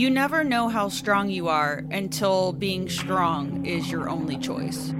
You never know how strong you are until being strong is your only choice.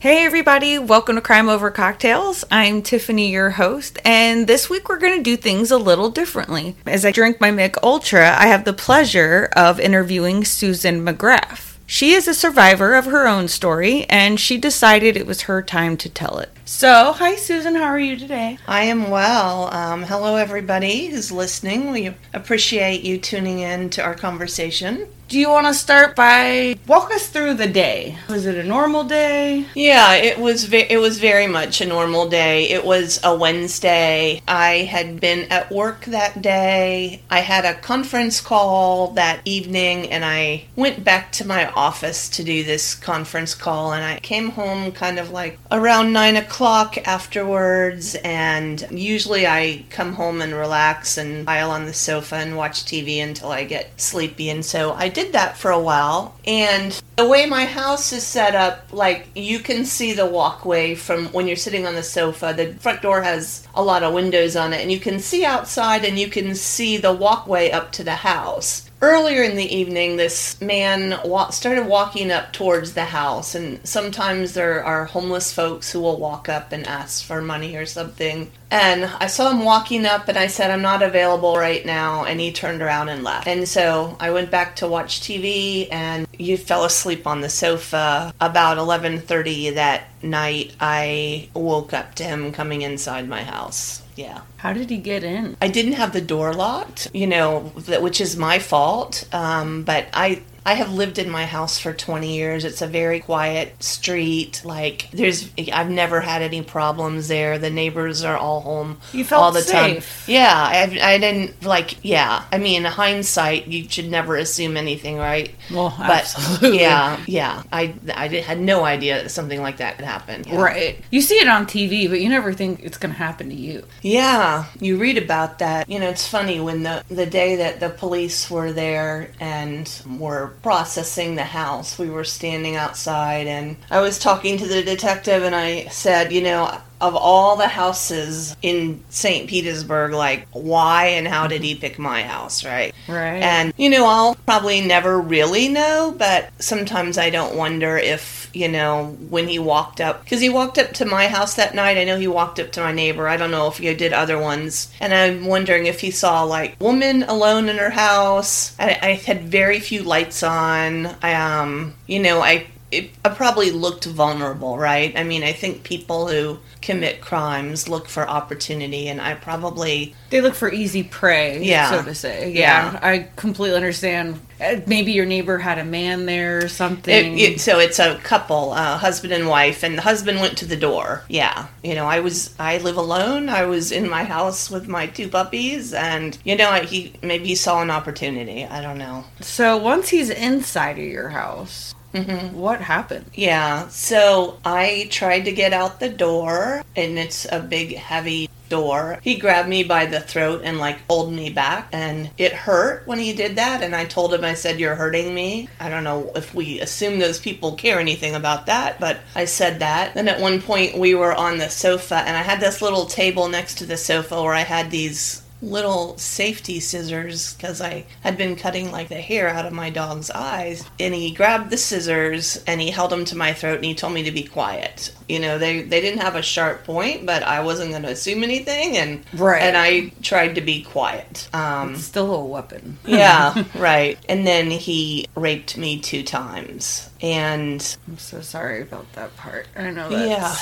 Hey, everybody, welcome to Crime Over Cocktails. I'm Tiffany, your host, and this week we're going to do things a little differently. As I drink my Mich Ultra, I have the pleasure of interviewing Susan McGrath. She is a survivor of her own story, and she decided it was her time to tell it. So, hi, Susan, how are you today? I am well. Um, hello, everybody who's listening. We appreciate you tuning in to our conversation. Do you want to start by walk us through the day? Was it a normal day? Yeah, it was. Ve- it was very much a normal day. It was a Wednesday. I had been at work that day. I had a conference call that evening, and I went back to my office to do this conference call. And I came home kind of like around nine o'clock afterwards. And usually, I come home and relax and pile on the sofa and watch TV until I get sleepy. And so I did did that for a while. And the way my house is set up, like you can see the walkway from when you're sitting on the sofa. The front door has a lot of windows on it, and you can see outside and you can see the walkway up to the house earlier in the evening, this man wa- started walking up towards the house, and sometimes there are homeless folks who will walk up and ask for money or something. And I saw him walking up, and I said, "I'm not available right now," and he turned around and left. And so I went back to watch TV, and you fell asleep on the sofa. About 11:30 that night, I woke up to him coming inside my house. Yeah. How did he get in? I didn't have the door locked, you know, which is my fault. Um, but I I have lived in my house for 20 years. It's a very quiet street. Like there's I've never had any problems there. The neighbors are all home you felt all the safe. time. Yeah, I, I didn't like yeah. I mean, hindsight, you should never assume anything, right? Well, but absolutely. yeah, yeah. I I did, had no idea that something like that could happen. Yeah. Right. You see it on TV, but you never think it's going to happen to you. Yeah, you read about that. You know, it's funny when the the day that the police were there and were processing the house, we were standing outside and I was talking to the detective and I said, you know, of all the houses in St. Petersburg, like why and how did he pick my house, right? Right. And you know, I'll probably never really know, but sometimes I don't wonder if, you know, when he walked up cuz he walked up to my house that night, I know he walked up to my neighbor. I don't know if he did other ones. And I'm wondering if he saw like woman alone in her house. I, I had very few lights on. I um, you know, I it, I probably looked vulnerable, right? I mean, I think people who commit crimes look for opportunity, and I probably they look for easy prey, Yeah. so to say. Yeah, Yeah. I completely understand. Uh, Maybe your neighbor had a man there or something. it, so it's a couple, uh, husband and wife, and the husband went to the door. Yeah, you know, I was I live alone. I was in my house with my two puppies, and you know, I, he maybe he saw an opportunity. I don't know. so once he's inside of your house, Mm-hmm. what happened? Yeah, so I tried to get out the door, and it's a big, heavy door. He grabbed me by the throat and like pulled me back, and it hurt when he did that. And I told him, I said, You're hurting me. I don't know if we assume those people care anything about that, but I said that. Then at one point, we were on the sofa, and I had this little table next to the sofa where I had these little safety scissors because I had been cutting like the hair out of my dog's eyes. And he grabbed the scissors and he held them to my throat and he told me to be quiet. You know, they they didn't have a sharp point, but I wasn't going to assume anything, and Right. and I tried to be quiet. Um, It's still a weapon. yeah, right. And then he raped me two times, and I'm so sorry about that part. I know that. yeah.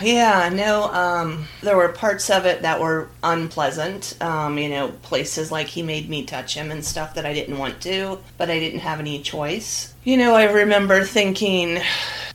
Yeah, no, um, there were parts of it that were unpleasant. Um, you know, places like he made me touch him and stuff that I didn't want to, but I didn't have any choice. You know, I remember thinking,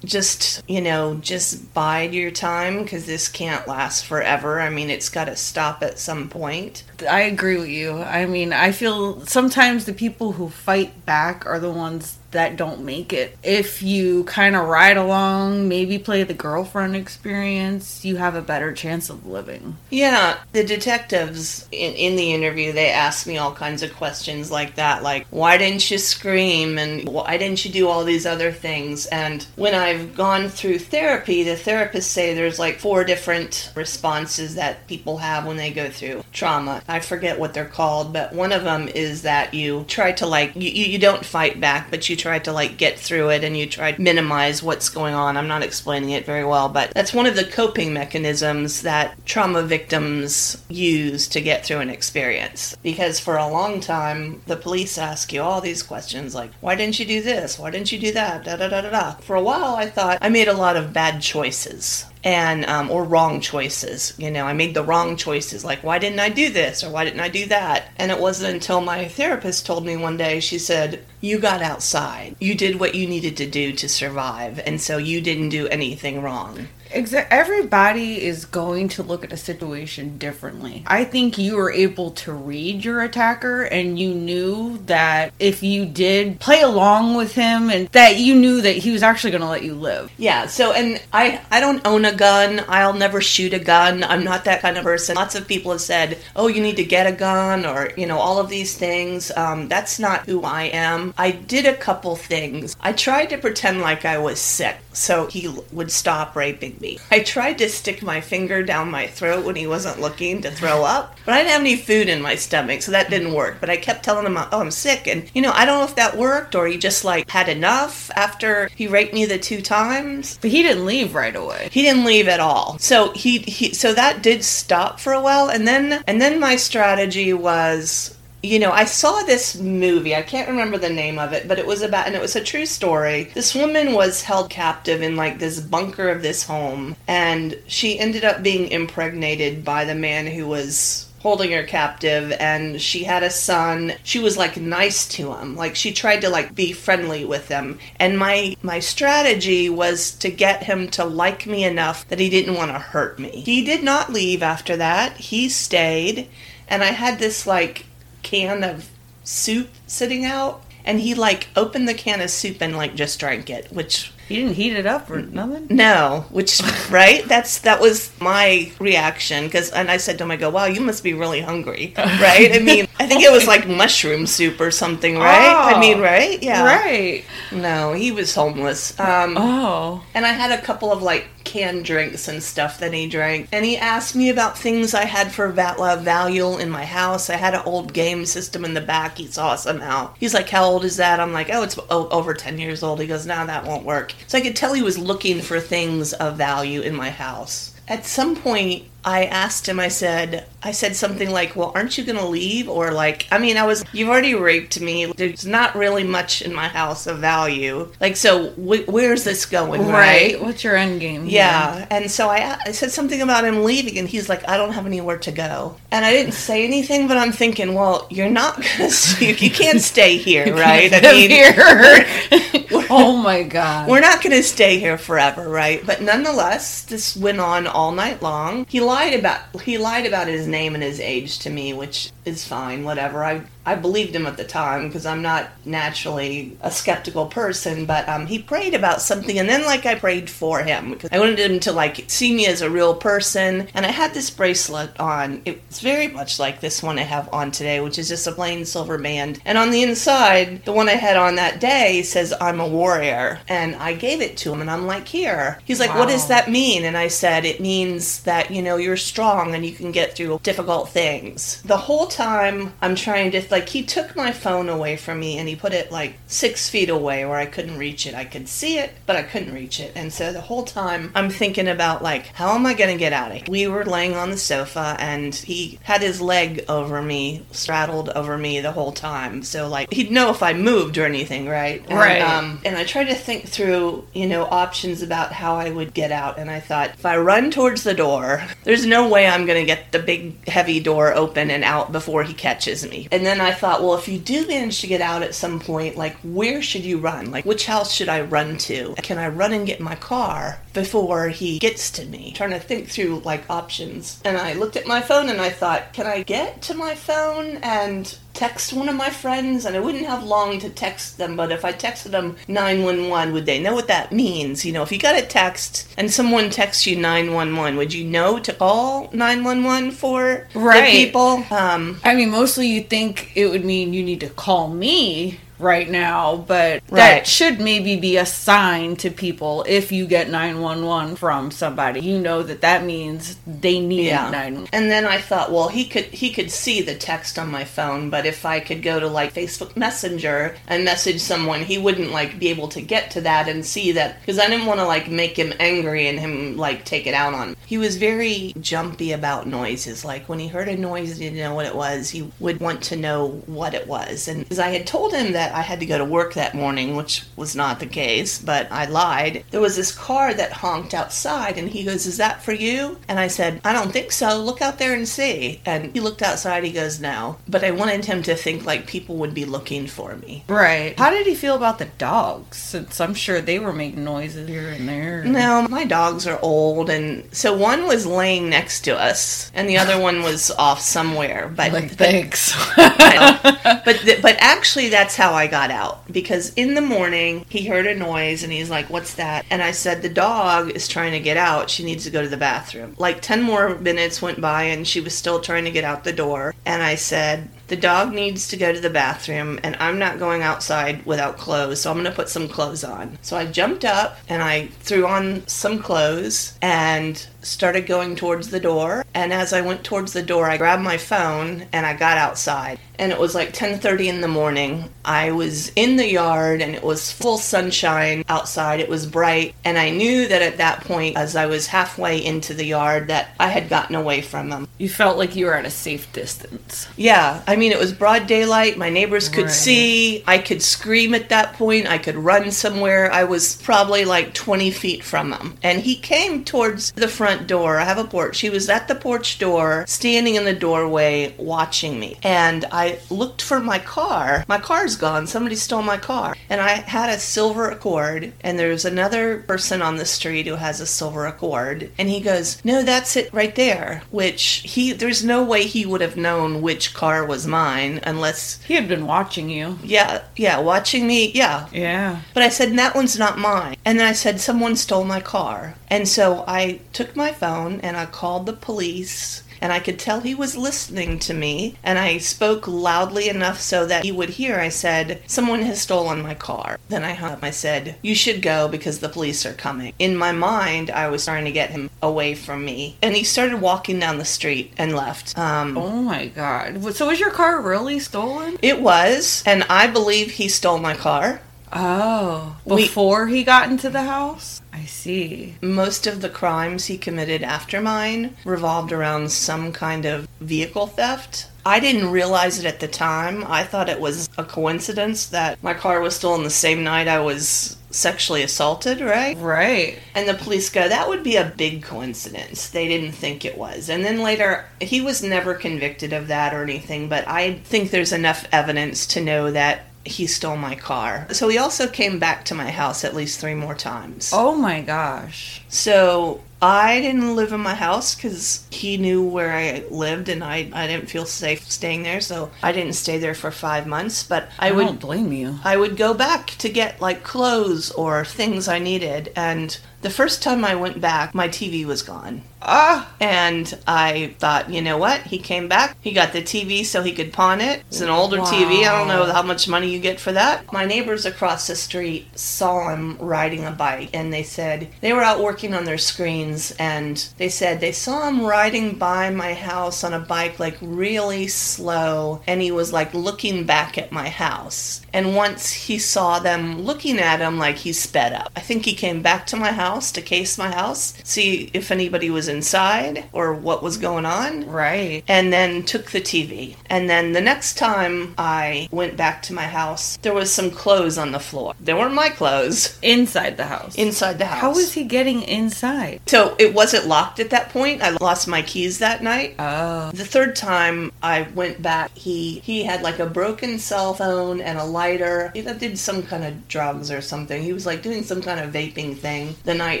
just, you know, just bide your time because this can't last forever. I mean, it's got to stop at some point. I agree with you. I mean, I feel sometimes the people who fight back are the ones that don't make it. If you kind of ride along, maybe play the girlfriend experience, you have a better chance of living. Yeah, the detectives in, in the interview, they asked me all kinds of questions like that, like, why didn't you scream? And why didn't you do all these other things? And when I've gone through therapy, the therapists say there's like four different responses that people have when they go through trauma. I forget what they're called, but one of them is that you try to like, you, you don't fight back, but you try to like get through it and you tried minimize what's going on. I'm not explaining it very well, but that's one of the coping mechanisms that trauma victims use to get through an experience. Because for a long time, the police ask you all these questions like, why didn't you do this? Why didn't you do that? Da da da da da. For a while, I thought I made a lot of bad choices and um, or wrong choices you know i made the wrong choices like why didn't i do this? Or why didn't i do that? And it wasn't until my therapist told me one day she said you got outside. You did what you needed to do to survive and so you didn't do anything wrong Everybody is going to look at a situation differently. I think you were able to read your attacker and you knew that if you did play along with him and that you knew that he was actually going to let you live. Yeah, so and I I don't own a gun. I'll never shoot a gun. I'm not that kind of person. Lots of people have said, "Oh, you need to get a gun," or you know, all of these things. Um, that's not who I am. I did a couple things. I tried to pretend like I was sick, so he would stop raping me. I tried to stick my finger down my throat when he wasn't looking to throw up, but I didn't have any food in my stomach, so that didn't work. But I kept telling him, "Oh, I'm sick," and you know, I don't know if that worked or he just like had enough after he raped me the two times. But he didn't leave right away. He didn't leave at all. So he, he so that did stop for a while and then and then my strategy was you know, I saw this movie. I can't remember the name of it, but it was about, and it was a true story. This woman was held captive in like this bunker of this home, and she ended up being impregnated by the man who was holding her captive and she had a son she was like nice to him like she tried to like be friendly with him and my my strategy was to get him to like me enough that he didn't want to hurt me he did not leave after that he stayed and i had this like can of soup sitting out. And he like opened the can of soup and like just drank it which He didn't heat it up or nothing. no, which right? That's that was my reaction because, and I said to him, I go, "Wow, you must be really hungry, right?" I mean, I think it was like mushroom soup or something, right? I Oh. mean, right? Yeah. Right. No, he was homeless. Um, Oh. and I had a couple of like canned drinks and stuff that he drank. And he asked me about things I had for va- uh, value in my house. I had an old game system in the back. He saw somehow. He's like, "How old is that?" I'm like, "Oh, it's o- over ten years old." He goes, "No, that won't work." So I could tell he was looking for things of value in my house. At some point, I asked him. I said, "I said something like, well, aren't you going to leave?" Or like, I mean, I was, "You've already raped me. There's not really much in my house of value. Like, so wh- where's this going?" Right. What's your end game? here? Yeah, and so I, I said something about him leaving, and he's like, "I don't have anywhere to go." And I didn't say anything, but I'm thinking, well, you're not gonna, you, you can't stay here, right? I Live here. oh my god. we're not gonna stay here forever, right? But nonetheless, this went on all night long. He lied about he lied about his name and his age to me, which is fine, whatever. I I believed him at the time because I'm not naturally a skeptical person, but um, he prayed about something, and then like I prayed for him because I wanted him to like see me as a real person. And I had this bracelet on. It's very much like this one I have on today, which is just a plain silver band. And on the inside, the one I had on that day says I'm a warrior, and I gave it to him, and I'm like, here. He's like, what does that mean? And I said, it means that you know you're strong and you can get through difficult things. The whole time I'm trying to like he took my phone away from me and he put it like six feet away where I couldn't reach it. I could see it, but I couldn't reach it. And so the whole time I'm thinking about like how am I gonna get out of here? We were laying on the sofa and he had his leg over me, straddled over me the whole time. So like he'd know if I moved or anything, right? And, Right. um, and I tried to think through, you know, options about how I would get out. And I thought, if I run towards the door, there's no way I'm going to get the big, heavy door open and out before he catches me. And then I thought, well, if you do manage to get out at some point, like, where should you run? Like, which house should I run to? Can I run and get my car before he gets to me? trying to think through, like, options. And I looked at my phone and I thought, can I get to my phone and text one of my friends and I wouldn't have long to text them, but if I texted them 911, would they know what that means? You know, if you got a text and someone texts you 911, would you know to call 911 for Right. the people? Um, I mean, mostly you think it would mean you need to call me right now, but Right. that should maybe be a sign to people if you get 911 from somebody. You know that that means they need yeah. 911. And then I thought, well, he could he could see the text on my phone, but if I could go to like Facebook Messenger and message someone, he wouldn't like be able to get to that and see that because I didn't want to like make him angry and him like take it out on. me. He was very jumpy about noises. Like when he heard a noise, he didn't know what it was. He would want to know what it was, and because I had told him that I had to go to work that morning, which was not the case, but I lied. There was this car that honked outside, and he goes, "Is that for you?" And I said, "I don't think so. Look out there and see." And he looked outside. He goes, "No," but I wanted him to think like people would be looking for me. Right. How did he feel about the dogs? Since I'm sure they were making noises here and there. No, my dogs are old, and so one was laying next to us, and the other one was off somewhere. But Like, thanks. but but actually that's how I got out. Because in the morning he heard a noise and he's like what's that? And I said the dog is trying to get out. She needs to go to the bathroom. Like 10 more minutes went by and she was still trying to get out the door. And I said the dog needs to go to the bathroom and I'm not going outside without clothes so I'm going to put some clothes on so I jumped up and I threw on some clothes and started going towards the door and as I went towards the door I grabbed my phone and I got outside and it was like 10:30 in the morning. I was in the yard and it was full sunshine outside. It was bright and I knew that at that point as I was halfway into the yard that I had gotten away from them. you felt like you were at a safe distance. Yeah, I mean it was broad daylight. My neighbors could Right. see. I could scream at that point. I could run somewhere. I was probably like 20 feet from him. And he came towards the front door. I have a porch. He was at the porch door, standing in the doorway watching me. And I looked for my car. My car's gone. Somebody stole my car. And I had a silver Accord and there's another person on the street who has a silver Accord and he goes, "No, that's it right there." Which he there's no way he would have known which car was mine unless He had been watching you. yeah, yeah, watching me, yeah. Yeah. But I said, that one's not mine. And then I said, someone stole my car. And so I took my phone and I called the police. And I could tell he was listening to me. And I spoke loudly enough so that he would hear. I said, Someone has stolen my car. Then I hung up. I said, You should go because the police are coming. In my mind, I was trying to get him away from me. And he started walking down the street and left. Um, Oh my god. So was your car really stolen? It was. And I believe he stole my car. Oh. We- Before he got into the house? I see. Most of the crimes he committed after mine revolved around some kind of vehicle theft. I didn't realize it at the time. I thought it was a coincidence that my car was stolen the same night I was sexually assaulted, right? Right. And the police go, that would be a big coincidence. They didn't think it was. And then later, he was never convicted of that or anything, but I think there's enough evidence to know that he stole my car. So he also came back to my house at least three more times. Oh my gosh. So I didn't live in my house because he knew where I lived and I, I didn't feel safe staying there. So I didn't stay there for five months. But I, I, would don't blame you. I would go back to get like clothes or things I needed. And the first time I went back, my TV was gone. Ah. And I thought, you know what? He came back. He got the TV so he could pawn it. It's an older TV. I don't know how much money you get for that. My neighbors across the street saw him riding a bike and they said they were out working on their screens and they said they saw him riding by my house on a bike like really slow and he was like looking back at my house. And once he saw them looking at him like he sped up. I think he came back to my house to case my house, see if anybody was inside or what was going on Right. and then took the TV. And then the next time I went back to my house, there was some clothes on the floor. They weren't my clothes Inside the house. inside the house. How was he getting inside? So it wasn't locked at that point. I lost my keys that night. Oh. The third time I went back, he he had like a broken cell phone and a lighter. He did some kind of drugs or something. He was like doing some kind of vaping thing the night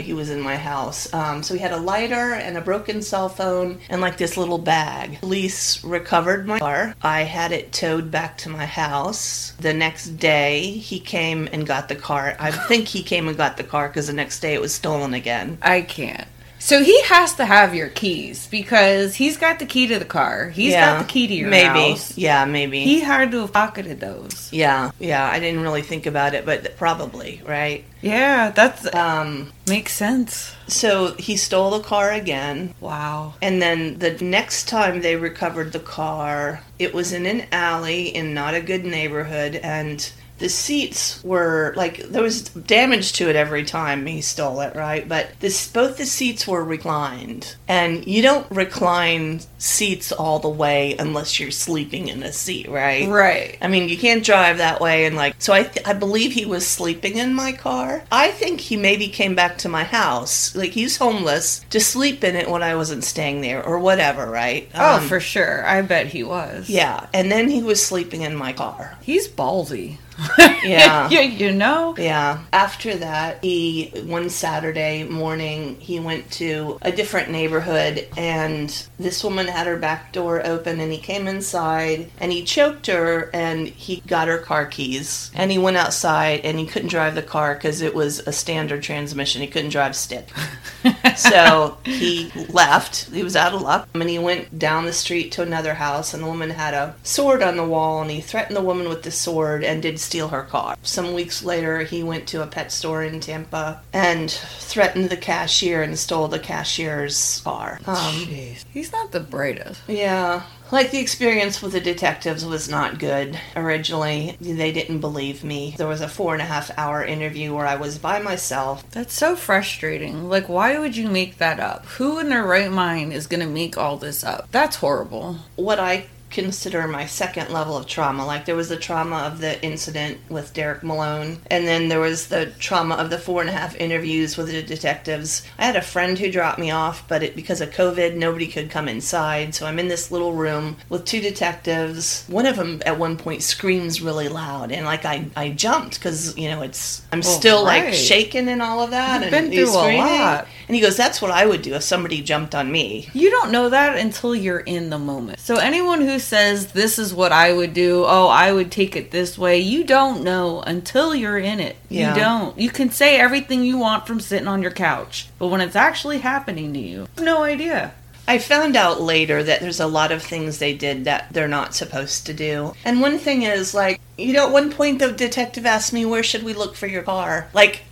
he was in my house. Um, so he had a lighter and a broken cell phone and like this little bag. Police recovered my car. I had it towed back to my house. The next day he came and got the car. I think he came and got the car because the next day it was stolen again. I can't. So he has to have your keys because he's got the key to the car. He's Yeah, got the key to your house. maybe. house. Yeah, maybe. He had to have pocketed those. yeah, yeah. I didn't really think about it, but probably right. Yeah, that's Um, makes sense. so he stole the car again. Wow. And then the next time they recovered the car, it was in an alley in not a good neighborhood, and the seats were like there was damage to it every time he stole it, right? But this both the seats were reclined, and you don't recline seats all the way unless you're sleeping in a seat, right? Right. I mean, you can't drive that way, and like, so I, th- I believe he was sleeping in my car. I think he maybe came back to my house, like he's homeless, to sleep in it when I wasn't staying there, or whatever, right? Oh, Um, for sure. I bet he was. yeah. And then he was sleeping in my car. He's ballsy. Yeah. you, you know? Yeah. After that, he one Saturday morning he went to a different neighborhood and this woman had her back door open and he came inside and he choked her and he got her car keys and he went outside and he couldn't drive the car because it was a standard transmission. He couldn't drive stick. so he left. He was out of luck. And he went down the street to another house, and the woman had a sword on the wall, and he threatened the woman with the sword and did steal her car. Some weeks later, he went to a pet store in Tampa and threatened the cashier and stole the cashier's car. Um, Jeez. He's not the brightest. yeah. Like the experience with the detectives was not good originally. They didn't believe me. There was a four and a half hour interview where I was by myself That's so frustrating. Like, why would you make that up? Who in their right mind is going to make all this up? That's horrible. what I consider my second level of trauma. Like there was the trauma of the incident with Derek Malone, and then there was the trauma of the four and a half interviews with the detectives. I had a friend who dropped me off, but it, because of COVID, nobody could come inside. So I'm in this little room with two detectives. One of them at one point screams really loud, and like I, I jumped because you know it's I'm Well, still like right. shaking and all of that. You've and been through a lot. And he goes, "That's what I would do if somebody jumped on me." You don't know that until you're in the moment. So anyone who says this is what I would do, oh, I would take it this way, you don't know until you're in it. Yeah. You don't. You can say everything you want from sitting on your couch, but when it's actually happening to you, you no idea. I found out later that there's a lot of things they did that they're not supposed to do. And one thing is like, you know, at one point the detective asked me, "Where should we look for your car?" Like,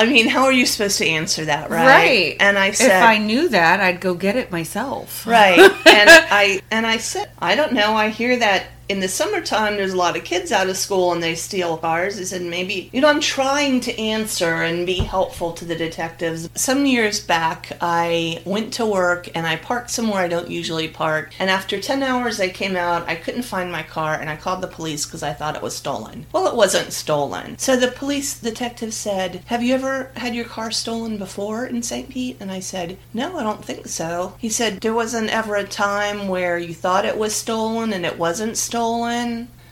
I mean, how are you supposed to answer that, right? Right. And I said, if I knew that, I'd go get it myself. right. and I and I said, I don't know. I hear that in the summertime there's a lot of kids out of school and they steal cars. I said maybe you know I'm trying to answer and be helpful to the detectives. Some years back I went to work and I parked somewhere I don't usually park. And after 10 hours I came out, I couldn't find my car and I called the police because I thought it was stolen. Well, it wasn't stolen. So the police detective said, "Have you ever had your car stolen before in St. Pete?" And I said, "No, I don't think so." He said, "There wasn't ever a time where you thought it was stolen and it wasn't stolen?"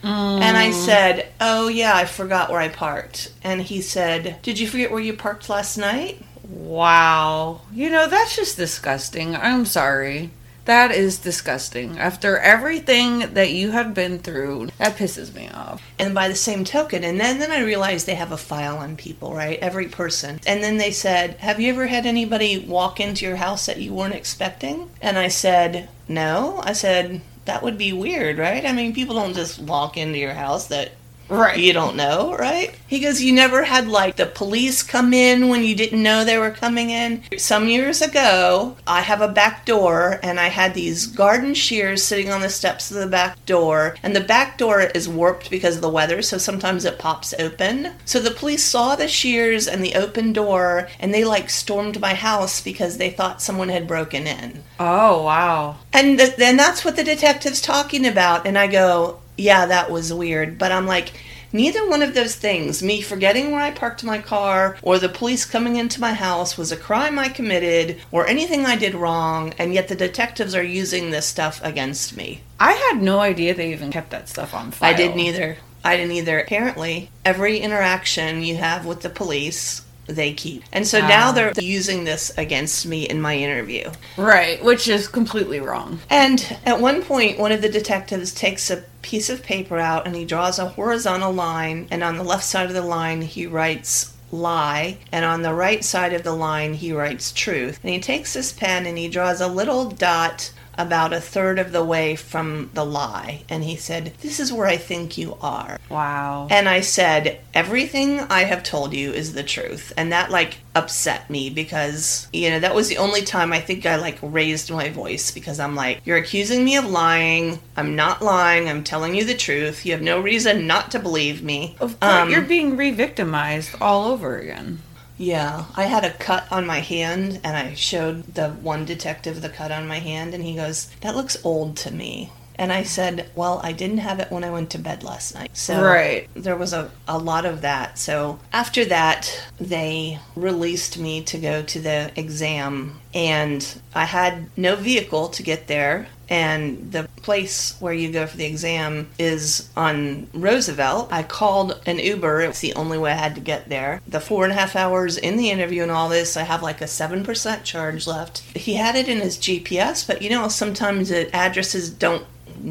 Mm. And I said, "Oh yeah, I forgot where I parked." And he said, "Did you forget where you parked last night?" Wow. You know, that's just disgusting. I'm sorry. That is disgusting. After everything that you have been through, that pisses me off. And by the same token, and then, then I realized they have a file on people, right? Every person. And then they said, Have you ever had anybody walk into your house that you weren't expecting? And I said, No. I said, That would be weird, right? I mean, people don't just walk into your house that Right. you don't know, right? He goes, You never had like the police come in when you didn't know they were coming in? Some years ago, I have a back door and I had these garden shears sitting on the steps of the back door, and the back door is warped because of the weather, so sometimes it pops open. So the police saw the shears and the open door, and they like stormed my house because they thought someone had broken in. Oh, wow. And th- then that's what the detective's talking about. And I go, yeah, that was weird. But I'm like, neither one of those things, me forgetting where I parked my car or the police coming into my house, was a crime I committed or anything I did wrong. And yet the detectives are using this stuff against me. I had no idea they even kept that stuff on file. I didn't either. I didn't either. Apparently, every interaction you have with the police, they keep. And so now ah. they're using this against me in my interview. Right, which is completely wrong. And at one point, one of the detectives takes a piece of paper out and he draws a horizontal line, and on the left side of the line, he writes lie, and on the right side of the line, he writes truth. And he takes his pen and he draws a little dot about a third of the way from the lie. And he said, This is where I think you are. Wow. And I said, Everything I have told you is the truth. And that like upset me because, you know, that was the only time I think I like raised my voice because I'm like, You're accusing me of lying. I'm not lying. I'm telling you the truth. You have no reason not to believe me. Of course, Um, you're being re-victimized all over again. Yeah, I had a cut on my hand, and I showed the one detective the cut on my hand, and he goes, That looks old to me. And I said, Well, I didn't have it when I went to bed last night. So Right. there was a, a lot of that. So after that, they released me to go to the exam, and I had no vehicle to get there. And the place where you go for the exam is on Roosevelt. I called an Uber. It's the only way I had to get there. The four and a half hours in the interview and all this, I have like a 7% charge left. He had it in his GPS, but you know, sometimes the addresses don't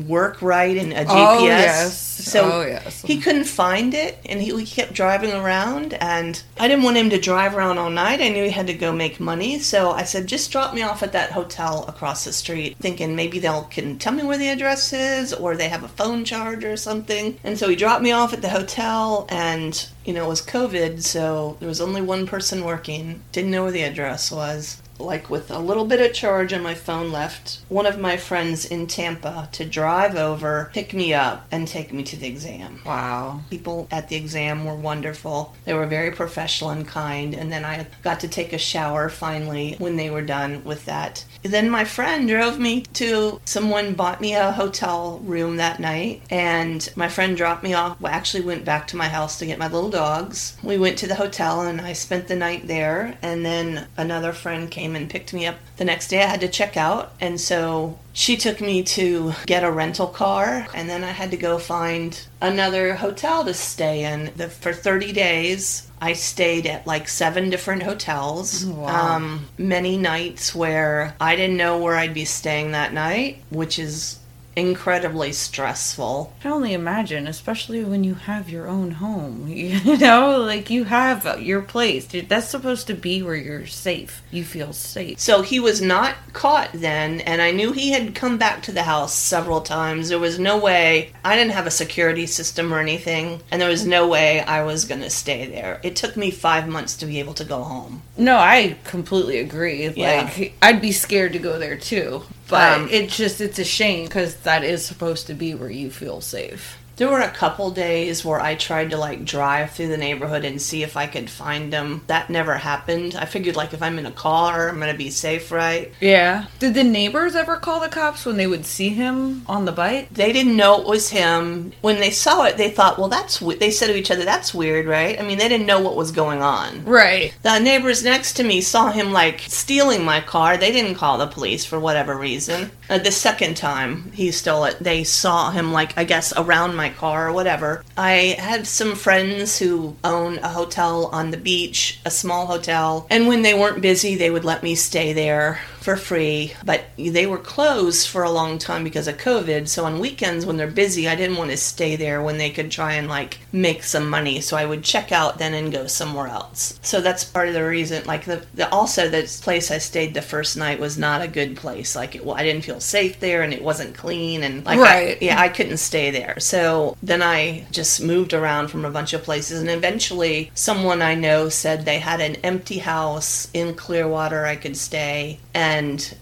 work right in a GPS. Oh, yes. So Oh, yes. he couldn't find it and he, he kept driving around and I didn't want him to drive around all night. I knew he had to go make money. So I said, just drop me off at that hotel across the street, thinking maybe they'll can tell me where the address is or they have a phone charge or something. And so he dropped me off at the hotel and you know, it was COVID, so there was only one person working. Didn't know where the address was like with a little bit of charge on my phone left, one of my friends in Tampa to drive over, pick me up, and take me to the exam. Wow. People at the exam were wonderful. They were very professional and kind, and then I got to take a shower finally when they were done with that. Then my friend drove me to someone bought me a hotel room that night, and my friend dropped me off. Well, actually went back to my house to get my little dogs. We went to the hotel and I spent the night there, and then another friend came and picked me up the next day. I had to check out, and so she took me to get a rental car, and then I had to go find another hotel to stay in. The, for 30 days, I stayed at like seven different hotels. Wow. Um, many nights where I didn't know where I'd be staying that night, which is incredibly stressful. I can only imagine, especially when you have your own home. You know, like you have your place. That's supposed to be where you're safe. You feel safe. So he was not caught then, and I knew he had come back to the house several times. There was no way, I didn't have a security system or anything, and there was no way I was going to stay there. It took me five months to be able to go home. No, I completely agree. Yeah. Like I'd be scared to go there too. But Um, it's just it's a shame because that is supposed to be where you feel safe. There were a couple days where I tried to like drive through the neighborhood and see if I could find him. That never happened. I figured like if I'm in a car, I'm going to be safe, right? Yeah. Did the neighbors ever call the cops when they would see him on the bike? They didn't know it was him. When they saw it, they thought, well, that's, we-. they said to each other, that's weird, right? I mean, they didn't know what was going on. Right. The neighbors next to me saw him like stealing my car. They didn't call the police for whatever reason. Uh, the second time he stole it, they saw him like I guess around my car or whatever. I had some friends who own a hotel on the beach, a small hotel, and when they weren't busy, they would let me stay there for free. But they were closed for a long time because of COVID. So on weekends when they're busy, I didn't want to stay there when they could try and like make some money. So I would check out then and go somewhere else. So that's part of the reason. Like the, the also this place I stayed the first night was not a good place. Like it, I didn't feel safe there and it wasn't clean and like I- yeah, I couldn't stay there. So then I just moved around from a bunch of places and eventually someone I know said they had an empty house in Clearwater I could stay and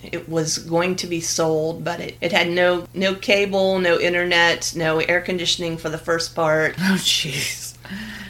it was going to be sold but it, it had no no cable, no internet, no air conditioning for the first part. Oh jeez.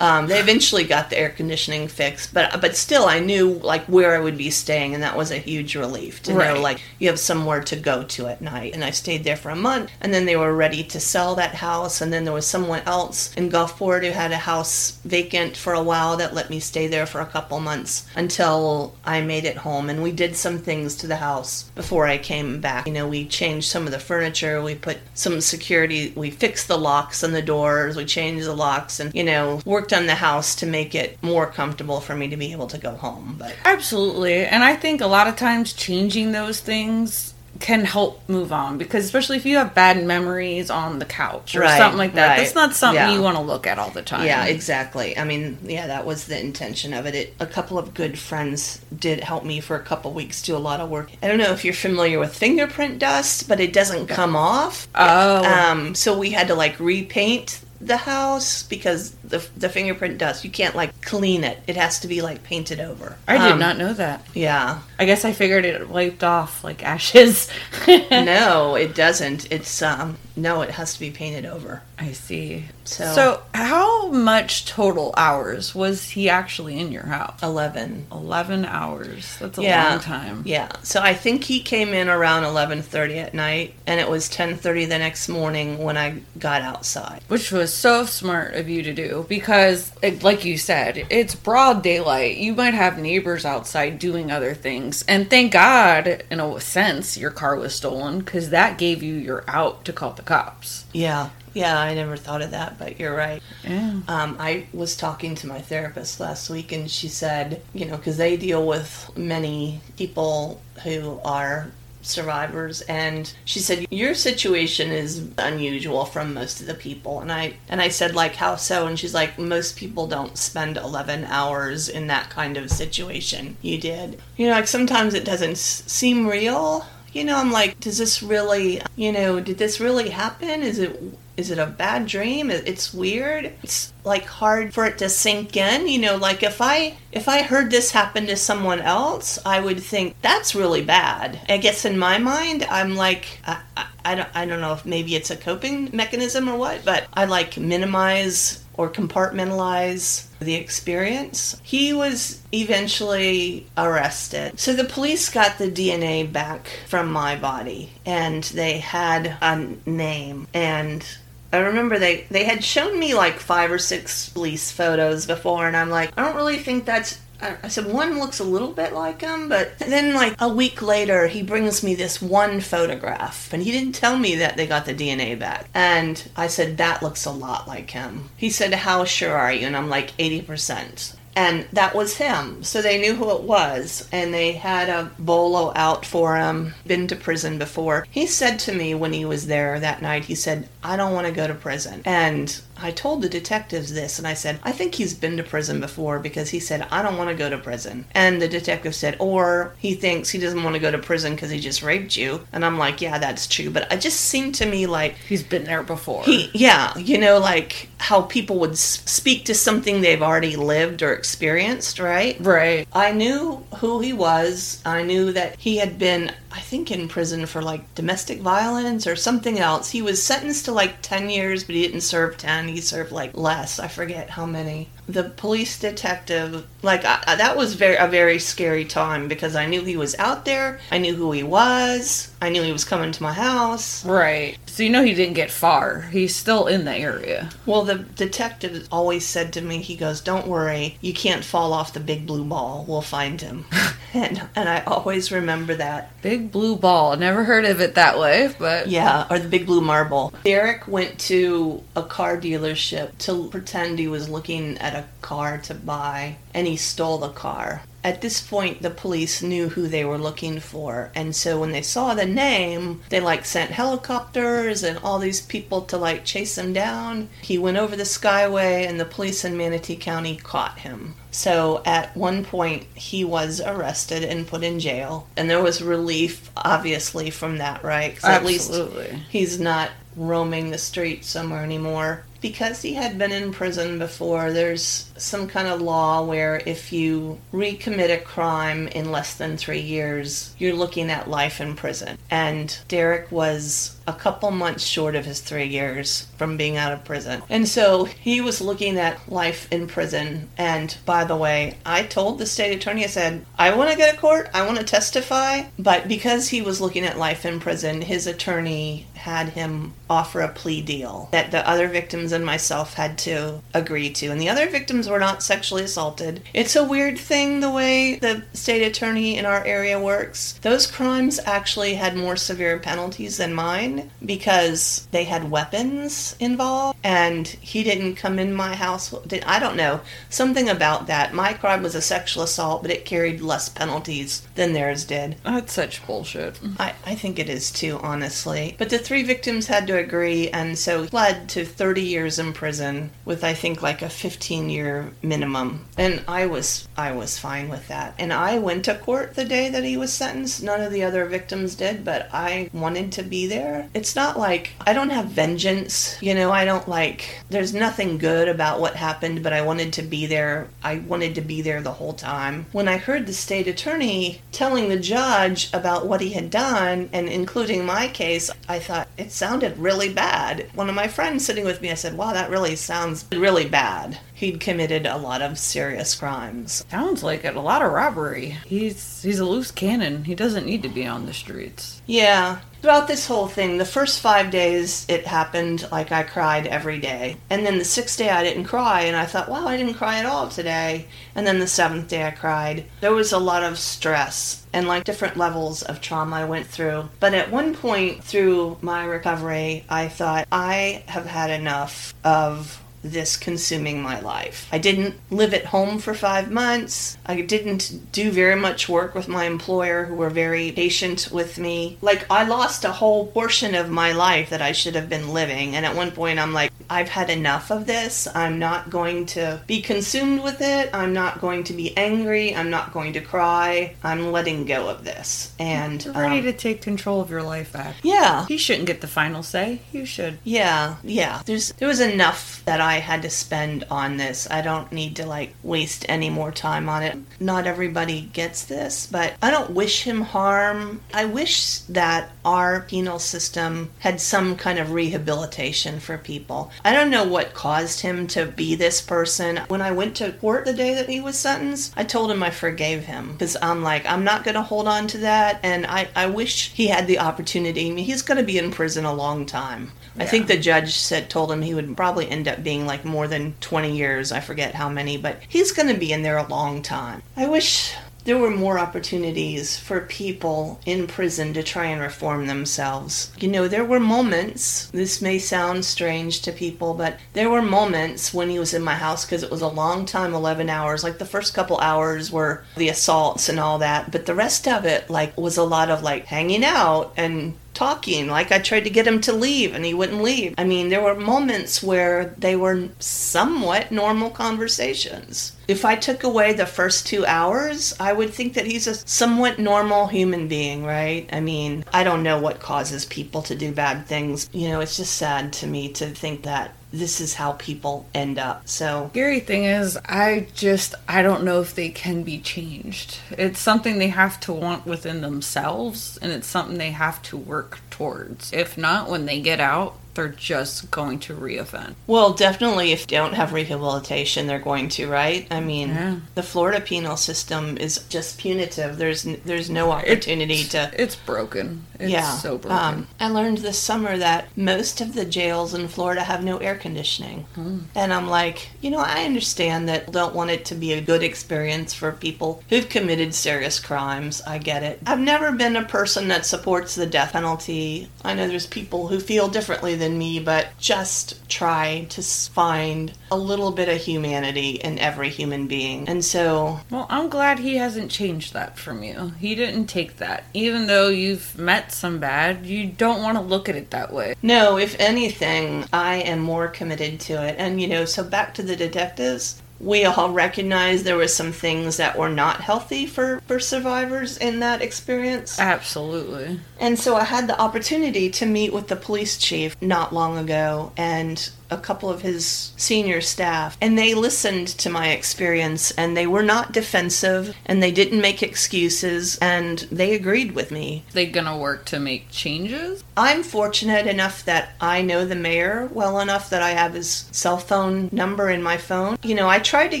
Um, they eventually got the air conditioning fixed, but but still, I knew like where I would be staying, and that was a huge relief to Right. know like you have somewhere to go to at night. And I stayed there for a month, and then they were ready to sell that house, and then there was someone else in Gulfport who had a house vacant for a while that let me stay there for a couple months until I made it home, and we did some things to the house before I came back. You know, we changed some of the furniture, we put some security, we fixed the locks on the doors, we changed the locks, and you know worked worked on the house to make it more comfortable for me to be able to go home. But Absolutely. And I think a lot of times changing those things can help move on because especially if you have bad memories on the couch or Right, something like that, right. that's not something Yeah. you want to look at all the time. Yeah, exactly. I mean, yeah, that was the intention of it. it. A couple of good friends did help me for a couple weeks do a lot of work. I don't know if you're familiar with fingerprint dust, but it doesn't come off. Oh. Um, so we had to like repaint the house because the the fingerprint dust you can't like clean it. It has to be like painted over. I did Um, not know that. Yeah. I guess I figured it wiped off like ashes. no, it doesn't. It's um no, it has to be painted over. I see. So- so how much total hours was he actually in your house? 11 11 hours. That's a yeah. long time. Yeah. So I think he came in around 11:30 at night and it was 10:30 the next morning when I got outside. Which was so smart of you to do because, it, like you said, it's broad daylight. You might have neighbors outside doing other things. And thank God, in a sense, your car was stolen because that gave you your out to call the cops. Yeah. Yeah, I never thought of that, but you're right. Yeah. Um, I was talking to my therapist last week, and she said, you know, because they deal with many people who are survivors and she said your situation is unusual from most of the people and i and i said like how so and she's like most people don't spend 11 hours in that kind of situation you did you know like sometimes it doesn't s- seem real you know i'm like does this really you know did this really happen? Is it is it a bad dream? It's weird. It's like hard for it to sink in you know like if i if i heard this happen to someone else i would think that's really bad. I guess in my mind i'm like i, I, I don't i don't know if maybe it's a coping mechanism or what but i like minimize or compartmentalize the experience. He was eventually arrested. So the police got the DNA back from my body and they had a name and I remember they, they had shown me like five or six police photos before, and I'm like, I don't really think that's. I said one looks a little bit like him, but then like a week later, he brings me this one photograph, and he didn't tell me that they got the DNA back. And I said that looks a lot like him. He said, "How sure are you?" And I'm like, eighty percent. And that was him. So they knew who it was. And they had a bolo out for him, been to prison before. He said to me when he was there that night, he said, I don't want to go to prison. And I told the detectives this, and I said, I think he's been to prison before because he said, I don't want to go to prison. And the detective said, or he thinks he doesn't want to go to prison because he just raped you. And I'm like, yeah, that's true. But it just seemed to me like He's been there before. he, yeah, you know, like how people would speak to something they've already lived or experienced, right? right. I knew who he was. I knew that he had been, I think, in prison for like domestic violence or something else. He was sentenced to like 10 years, but he didn't serve 10. He served like less. I forget how many. The police detective, like, I, that was very a very scary time because I knew he was out there. I knew who he was. I knew he was coming to my house. Right. So you know he didn't get far. He's still in the area. Well, the detective always said to me, he goes, "Don't worry, you can't fall off the big blue ball. We'll find him." and and I always remember that. Big blue ball. Never heard of it that way, but Yeah, or the big blue marble. Derek went to a car dealership to pretend he was looking at a car to buy, and he stole the car. At this point, the police knew who they were looking for, and so when they saw the name, they like sent helicopters and all these people to like chase him down. He went over the Skyway, and the police in Manatee County caught him. So at one point, he was arrested and put in jail, and there was relief, obviously, from that, right? 'Cause at least absolutely. he's not roaming the streets somewhere anymore. Because he had been in prison before, there's some kind of law where if you recommit a crime in less than three years, you're looking at life in prison. And Derek was a couple months short of his three years from being out of prison. And so he was looking at life in prison. And by the way, I told the state attorney, I said, I want to go to court, I want to testify. But because he was looking at life in prison, his attorney had him offer a plea deal that the other victims and myself had to agree to. And the other victims were not sexually assaulted. It's a weird thing the way the state attorney in our area works. Those crimes actually had more severe penalties than mine because they had weapons involved. and he didn't come in my house. I don't know. Something about that. My crime was a sexual assault, but it carried less penalties than theirs did. That's such bullshit. I, I think it is too, honestly. But the three victims had to agree, and so he pled to 30 years in prison with, I think, like a 15 year minimum. And I was I was fine with that. And I went to court the day that he was sentenced. None of the other victims did, but I wanted to be there. It's not like I don't have vengeance. You know, I don't like, there's nothing good about what happened, but I wanted to be there. I wanted to be there the whole time. When I heard the state attorney telling the judge about what he had done and including my case, I thought it sounded really bad. One of my friends sitting with me, I said, wow, that really sounds really bad he'd committed a lot of serious crimes. Sounds like it. A lot of robbery. He's he's a loose cannon. He doesn't need to be on the streets. Yeah. Throughout this whole thing, the first five days it happened like I cried every day. And then the sixth day I didn't cry, and I thought, wow, I didn't cry at all today. And then the seventh day I cried. There was a lot of stress and like different levels of trauma I went through. But at one point through my recovery, I thought, I have had enough of this consuming my life. I didn't live at home for five months. I didn't do very much work with my employer, who were very patient with me. Like, I lost a whole portion of my life that I should have been living. And at one point, I'm like, I've had enough of this. I'm not going to be consumed with it. I'm not going to be angry. I'm not going to cry. I'm letting go of this. And You're ready um, to take control of your life back. yeah, He shouldn't get the final say. You should. Yeah, yeah. There's there was enough that I had to spend on this. I don't need to like waste any more time on it. Not everybody gets this, but I don't wish him harm. I wish that our penal system had some kind of rehabilitation for people. I don't know what caused him to be this person. When I went to court the day that he was sentenced, I told him I forgave him because I'm like, I'm not going to hold on to that. And I, I wish he had the opportunity. I mean, he's going to be in prison a long time. I think the judge said told him he would probably end up being like more than 20 years. I forget how many, but he's going to be in there a long time. I wish there were more opportunities for people in prison to try and reform themselves. You know, there were moments, this may sound strange to people, but there were moments when he was in my house because it was a long time 11 hours. Like the first couple hours were the assaults and all that, but the rest of it, like, was a lot of like hanging out and talking. Like I tried to get him to leave and he wouldn't leave. I mean, there were moments where they were somewhat normal conversations. If I took away the first two hours, I would think that he's a somewhat normal human being, right? I mean, I don't know what causes people to do bad things. You know, it's just sad to me to think that this is how people end up. So, Scary thing is, I just I don't know if they can be changed. It's something they have to want within themselves, and it's something they have to work towards. If not, when they get out, they're just going to reoffend. well, definitely if they don't have rehabilitation, they're going to, right? I mean, Yeah. the Florida penal system is just punitive. There's there's no opportunity to It's broken. It's yeah. so broken. Um, I learned this summer that most of the jails in Florida have no air conditioning. Hmm. And I'm like, you know, I understand that don't want it to be a good experience for people who've committed serious crimes. I get it. I've never been a person that supports the death penalty. I know there's people who feel differently than me, but just try to find a little bit of humanity in every human being. And so Well, I'm glad he hasn't changed that from you. He didn't take that. Even though you've met some bad, you don't want to look at it that way. No, if anything, I am more committed to it. And, you know, so back to the detectives, we all recognize there were some things that were not healthy for, for survivors in that experience. Absolutely. And so I had the opportunity to meet with the police chief not long ago and a couple of his senior staff. And they listened to my experience and they were not defensive and they didn't make excuses and they agreed with me. They gonna work to make changes? I'm fortunate enough that I know the mayor well enough that I have his cell phone number in my phone. You know, I tried to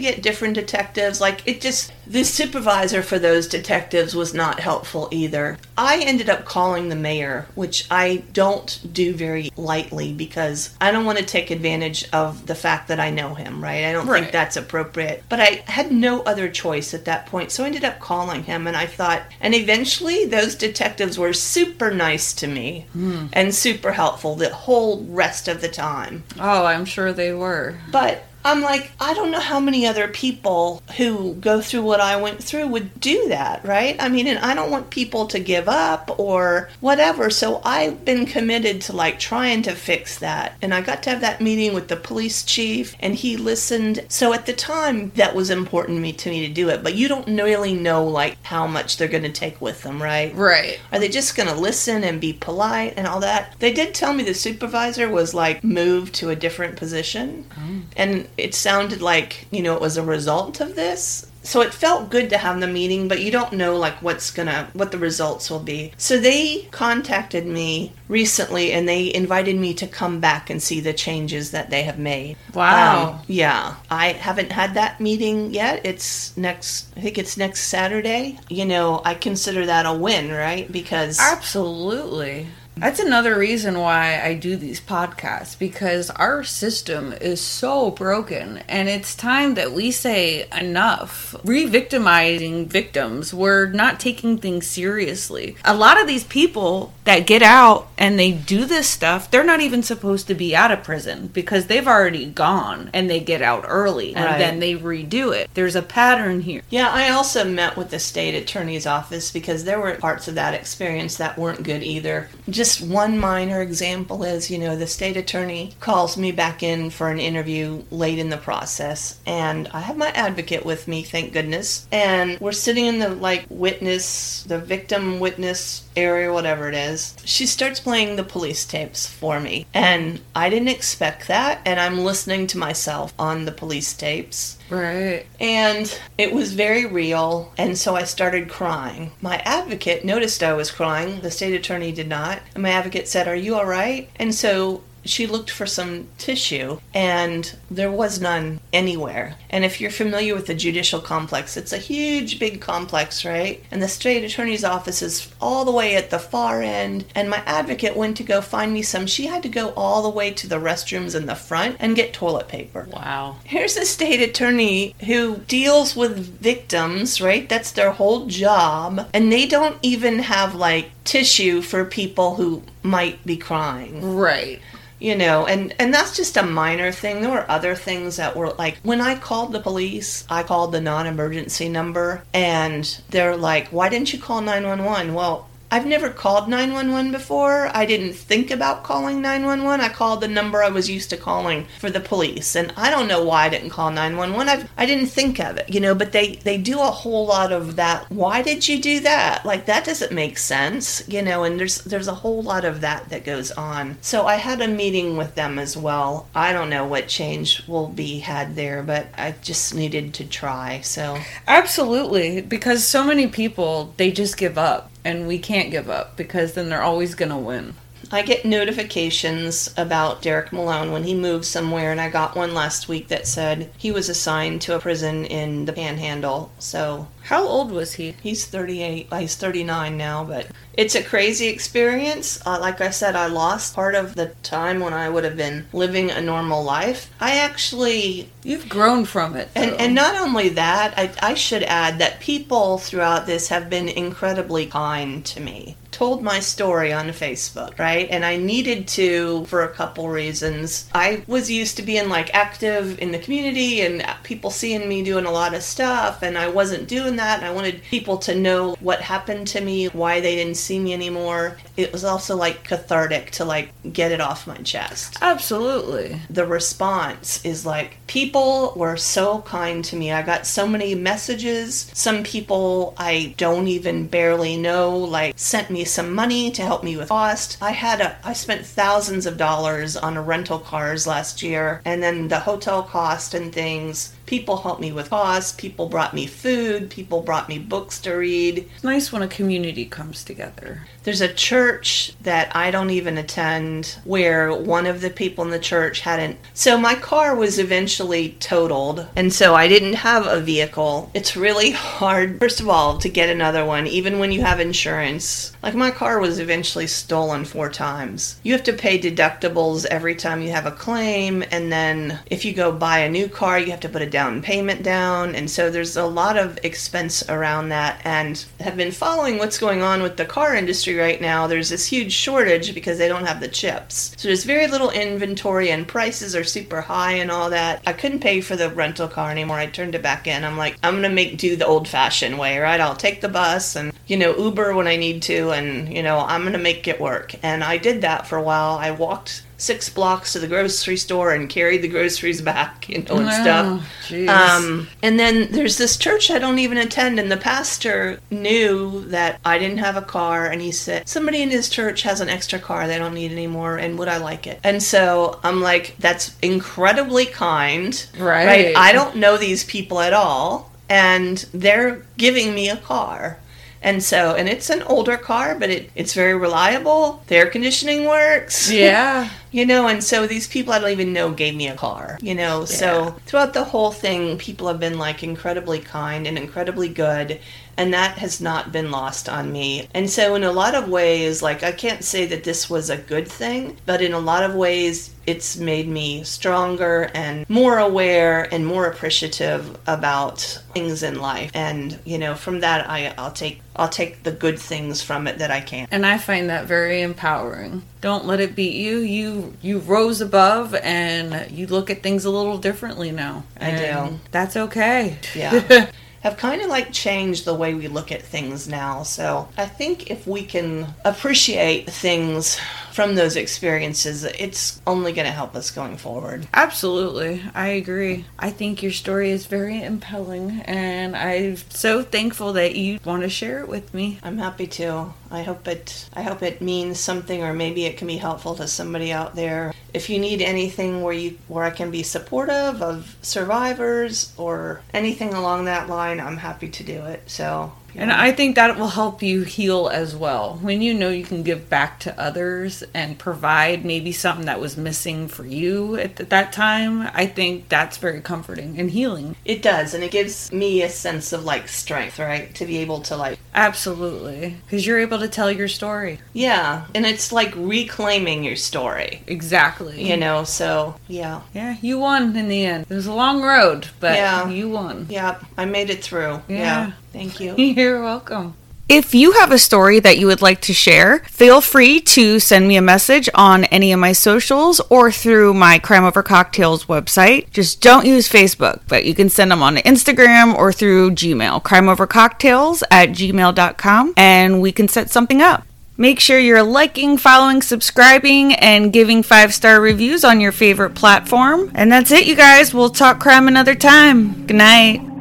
get different detectives. Like, it just, the supervisor for those detectives was not helpful either. I ended up calling the mayor, which I don't do very lightly because I don't want to take advantage of the fact that I know him, right? I don't Right. think that's appropriate. But I had no other choice at that point, so I ended up calling him and I thought, and eventually those detectives were super nice to me hmm. and super helpful the whole rest of the time. Oh, I'm sure they were. But I'm like, I don't know how many other people who go through what I went through would do that, right? I mean, and I don't want people to give up or whatever. So I've been committed to like trying to fix that. And I got to have that meeting with the police chief and he listened. So at the time, that was important to me, to me to do it. But you don't really know like how much they're going to take with them, right? Right. Are they just going to listen and be polite and all that? They did tell me the supervisor was like moved to a different position. Oh. And it sounded like, you know, it was a result of this. So it felt good to have the meeting, but you don't know like what's gonna what the results will be. So they contacted me recently and they invited me to come back and see the changes that they have made. Wow. Um, yeah. I haven't had that meeting yet. It's next I think it's next Saturday. You know, I consider that a win, right? Because Absolutely. That's another reason why I do these podcasts because our system is so broken and it's time that we say enough. Re victimizing victims, we're not taking things seriously. A lot of these people that get out and they do this stuff, they're not even supposed to be out of prison because they've already gone and they get out early and Right. then they redo it. There's a pattern here. Yeah, I also met with the state attorney's office because there were parts of that experience that weren't good either. Just one minor example is, you know, the state attorney calls me back in for an interview late in the process, and I have my advocate with me, thank goodness. And we're sitting in the like witness, the victim witness area, whatever it is. She starts playing the police tapes for me, and I didn't expect that, and I'm listening to myself on the police tapes. Right. And it was very real, and so I started crying. My advocate noticed I was crying, the state attorney did not. And my advocate said, Are you all right? And so she looked for some tissue, and there was none anywhere. And if you're familiar with the judicial complex, it's a huge, big complex, right? And the state attorney's office is all the way at the far end. And my advocate went to go find me some. She had to go all the way to the restrooms in the front and get toilet paper. Wow. Here's a state attorney who deals with victims, right? That's their whole job. And they don't even have like tissue for people who might be crying Right. You know and and that's just a minor thing. There were other things that were like when i called the police i called the non-emergency number and they're like why didn't you call 911 well I've never called 911 before. I didn't think about calling 911. I called the number I was used to calling for the police. And I don't know why I didn't call 911. I've, I didn't think of it, you know, but they, they do a whole lot of that. Why did you do that? Like, that doesn't make sense, you know, and there's, there's a whole lot of that that goes on. So I had a meeting with them as well. I don't know what change will be had there, but I just needed to try. So. Absolutely, because so many people they just give up, and we can't give up because then they're always gonna win. I get notifications about Derek Malone when he moves somewhere, and I got one last week that said he was assigned to a prison in the Panhandle. So How old was he? he's 38, he's 39 now, but it's a crazy experience. Uh, like I said, I lost part of the time when I would have been living a normal life. I actually You've grown from it, and, and not only that, I, I should add that people throughout this have been incredibly kind to me. Told my story on Facebook, right? And I needed to for a couple reasons. I was used to being like active in the community and people seeing me doing a lot of stuff, and I wasn't doing that. And I wanted people to know what happened to me, why they didn't see me anymore. It was also like cathartic to like get it off my chest Absolutely. the response is like people were so kind to me. I got so many messages. Some people I don't even barely know like sent me some money to help me with cost. I had a I spent thousands of dollars on rental cars last year and then the hotel cost and things People helped me with costs. People brought me food. People brought me books to read. It's nice when a community comes together. There's a church that I don't even attend where one of the people in the church hadn't. So my car was eventually totaled, and so I didn't have a vehicle. It's really hard, first of all, to get another one, even when you have insurance. Like my car was eventually stolen four times. You have to pay deductibles every time you have a claim, and then if you go buy a new car, you have to put a down payment down, and so there's a lot of expense around that. And have been following what's going on with the car industry right now. There's this huge shortage because they don't have the chips. So there's very little inventory, and prices are super high and all that. I couldn't pay for the rental car anymore. I turned it back in. I'm like, I'm gonna make do the old fashioned way, right? I'll take the bus and you know Uber when I need to, and you know I'm gonna make it work. And I did that for a while. I walked six blocks to the grocery store and carried the groceries back, you know, and stuff. Um, and then there's this church I don't even attend, and the pastor knew that I didn't have a car, and he said, Somebody in his church has an extra car they don't need anymore, and would I like it? And so I'm like, That's incredibly kind. Right. I don't know these people at all, and they're giving me a car. And so, and it's an older car, but it, it's very reliable. The air conditioning works. yeah. You know, and so these people I don't even know gave me a car, you know. Yeah. So throughout the whole thing, people have been like incredibly kind and incredibly good, and that has not been lost on me. And so, in a lot of ways, like I can't say that this was a good thing, but in a lot of ways, it's made me stronger and more aware and more appreciative about things in life. And you know, from that, I, I'll take I'll take the good things from it that I can. And I find that very empowering. Don't let it beat you. You you rose above and you look at things a little differently now. I do. That's okay. Yeah. have kind of like changed the way we look at things now. So I think if we can appreciate things from those experiences, it's only going to help us going forward. Absolutely. I agree. I think your story is very impelling and I'm so thankful that you want to share it with me. I'm happy to. I hope it I hope it means something or maybe it can be helpful to somebody out there. If you need anything where you where I can be supportive of survivors or anything along that line, I'm happy to do it. So And I think that will help you heal as well. When you know you can give back to others and provide maybe something that was missing for you at th- that time, I think that's very comforting and healing. it does, and it gives me a sense of like strength, right? To be able to like Absolutely. Because you're able to tell your story. Yeah, and it's like reclaiming your story, Exactly. you know. So yeah, Yeah, you won in the end. It was a long road, but Yeah. you won. yeah, I made it through. Yeah. Yeah, thank you. You're welcome. If you have a story that you would like to share, feel free to send me a message on any of my socials or through my Crime Over Cocktails website. Just don't use Facebook, but you can send them on Instagram or through Gmail, crimeovercocktails at gmail.com, and we can set something up. Make sure you're liking, following, subscribing, and giving five star reviews on your favorite platform. And that's it, you guys. We'll talk crime another time. Good night.